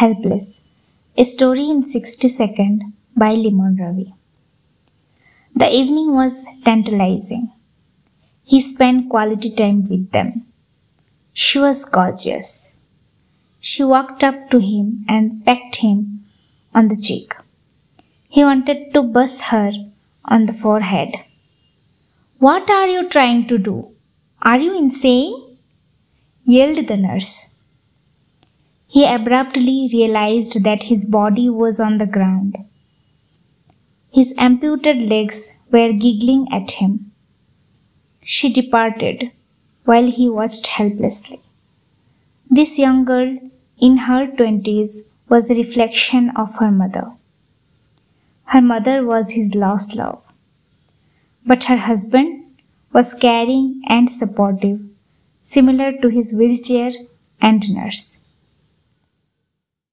Helpless. A story in 60 seconds by Leemon Ravi. The evening was tantalizing. He spent quality time with them. She was gorgeous. She walked up to him and pecked him on the cheek. He wanted to buss her on the forehead. What are you trying to do? Are you insane? yelled the nurse. He abruptly realized that his body was on the ground. His amputated legs were giggling at him. She departed while he watched helplessly. This young girl in her twenties was a reflection of her mother. Her mother was his lost love. But her husband was caring and supportive, similar to his wheelchair and nurse.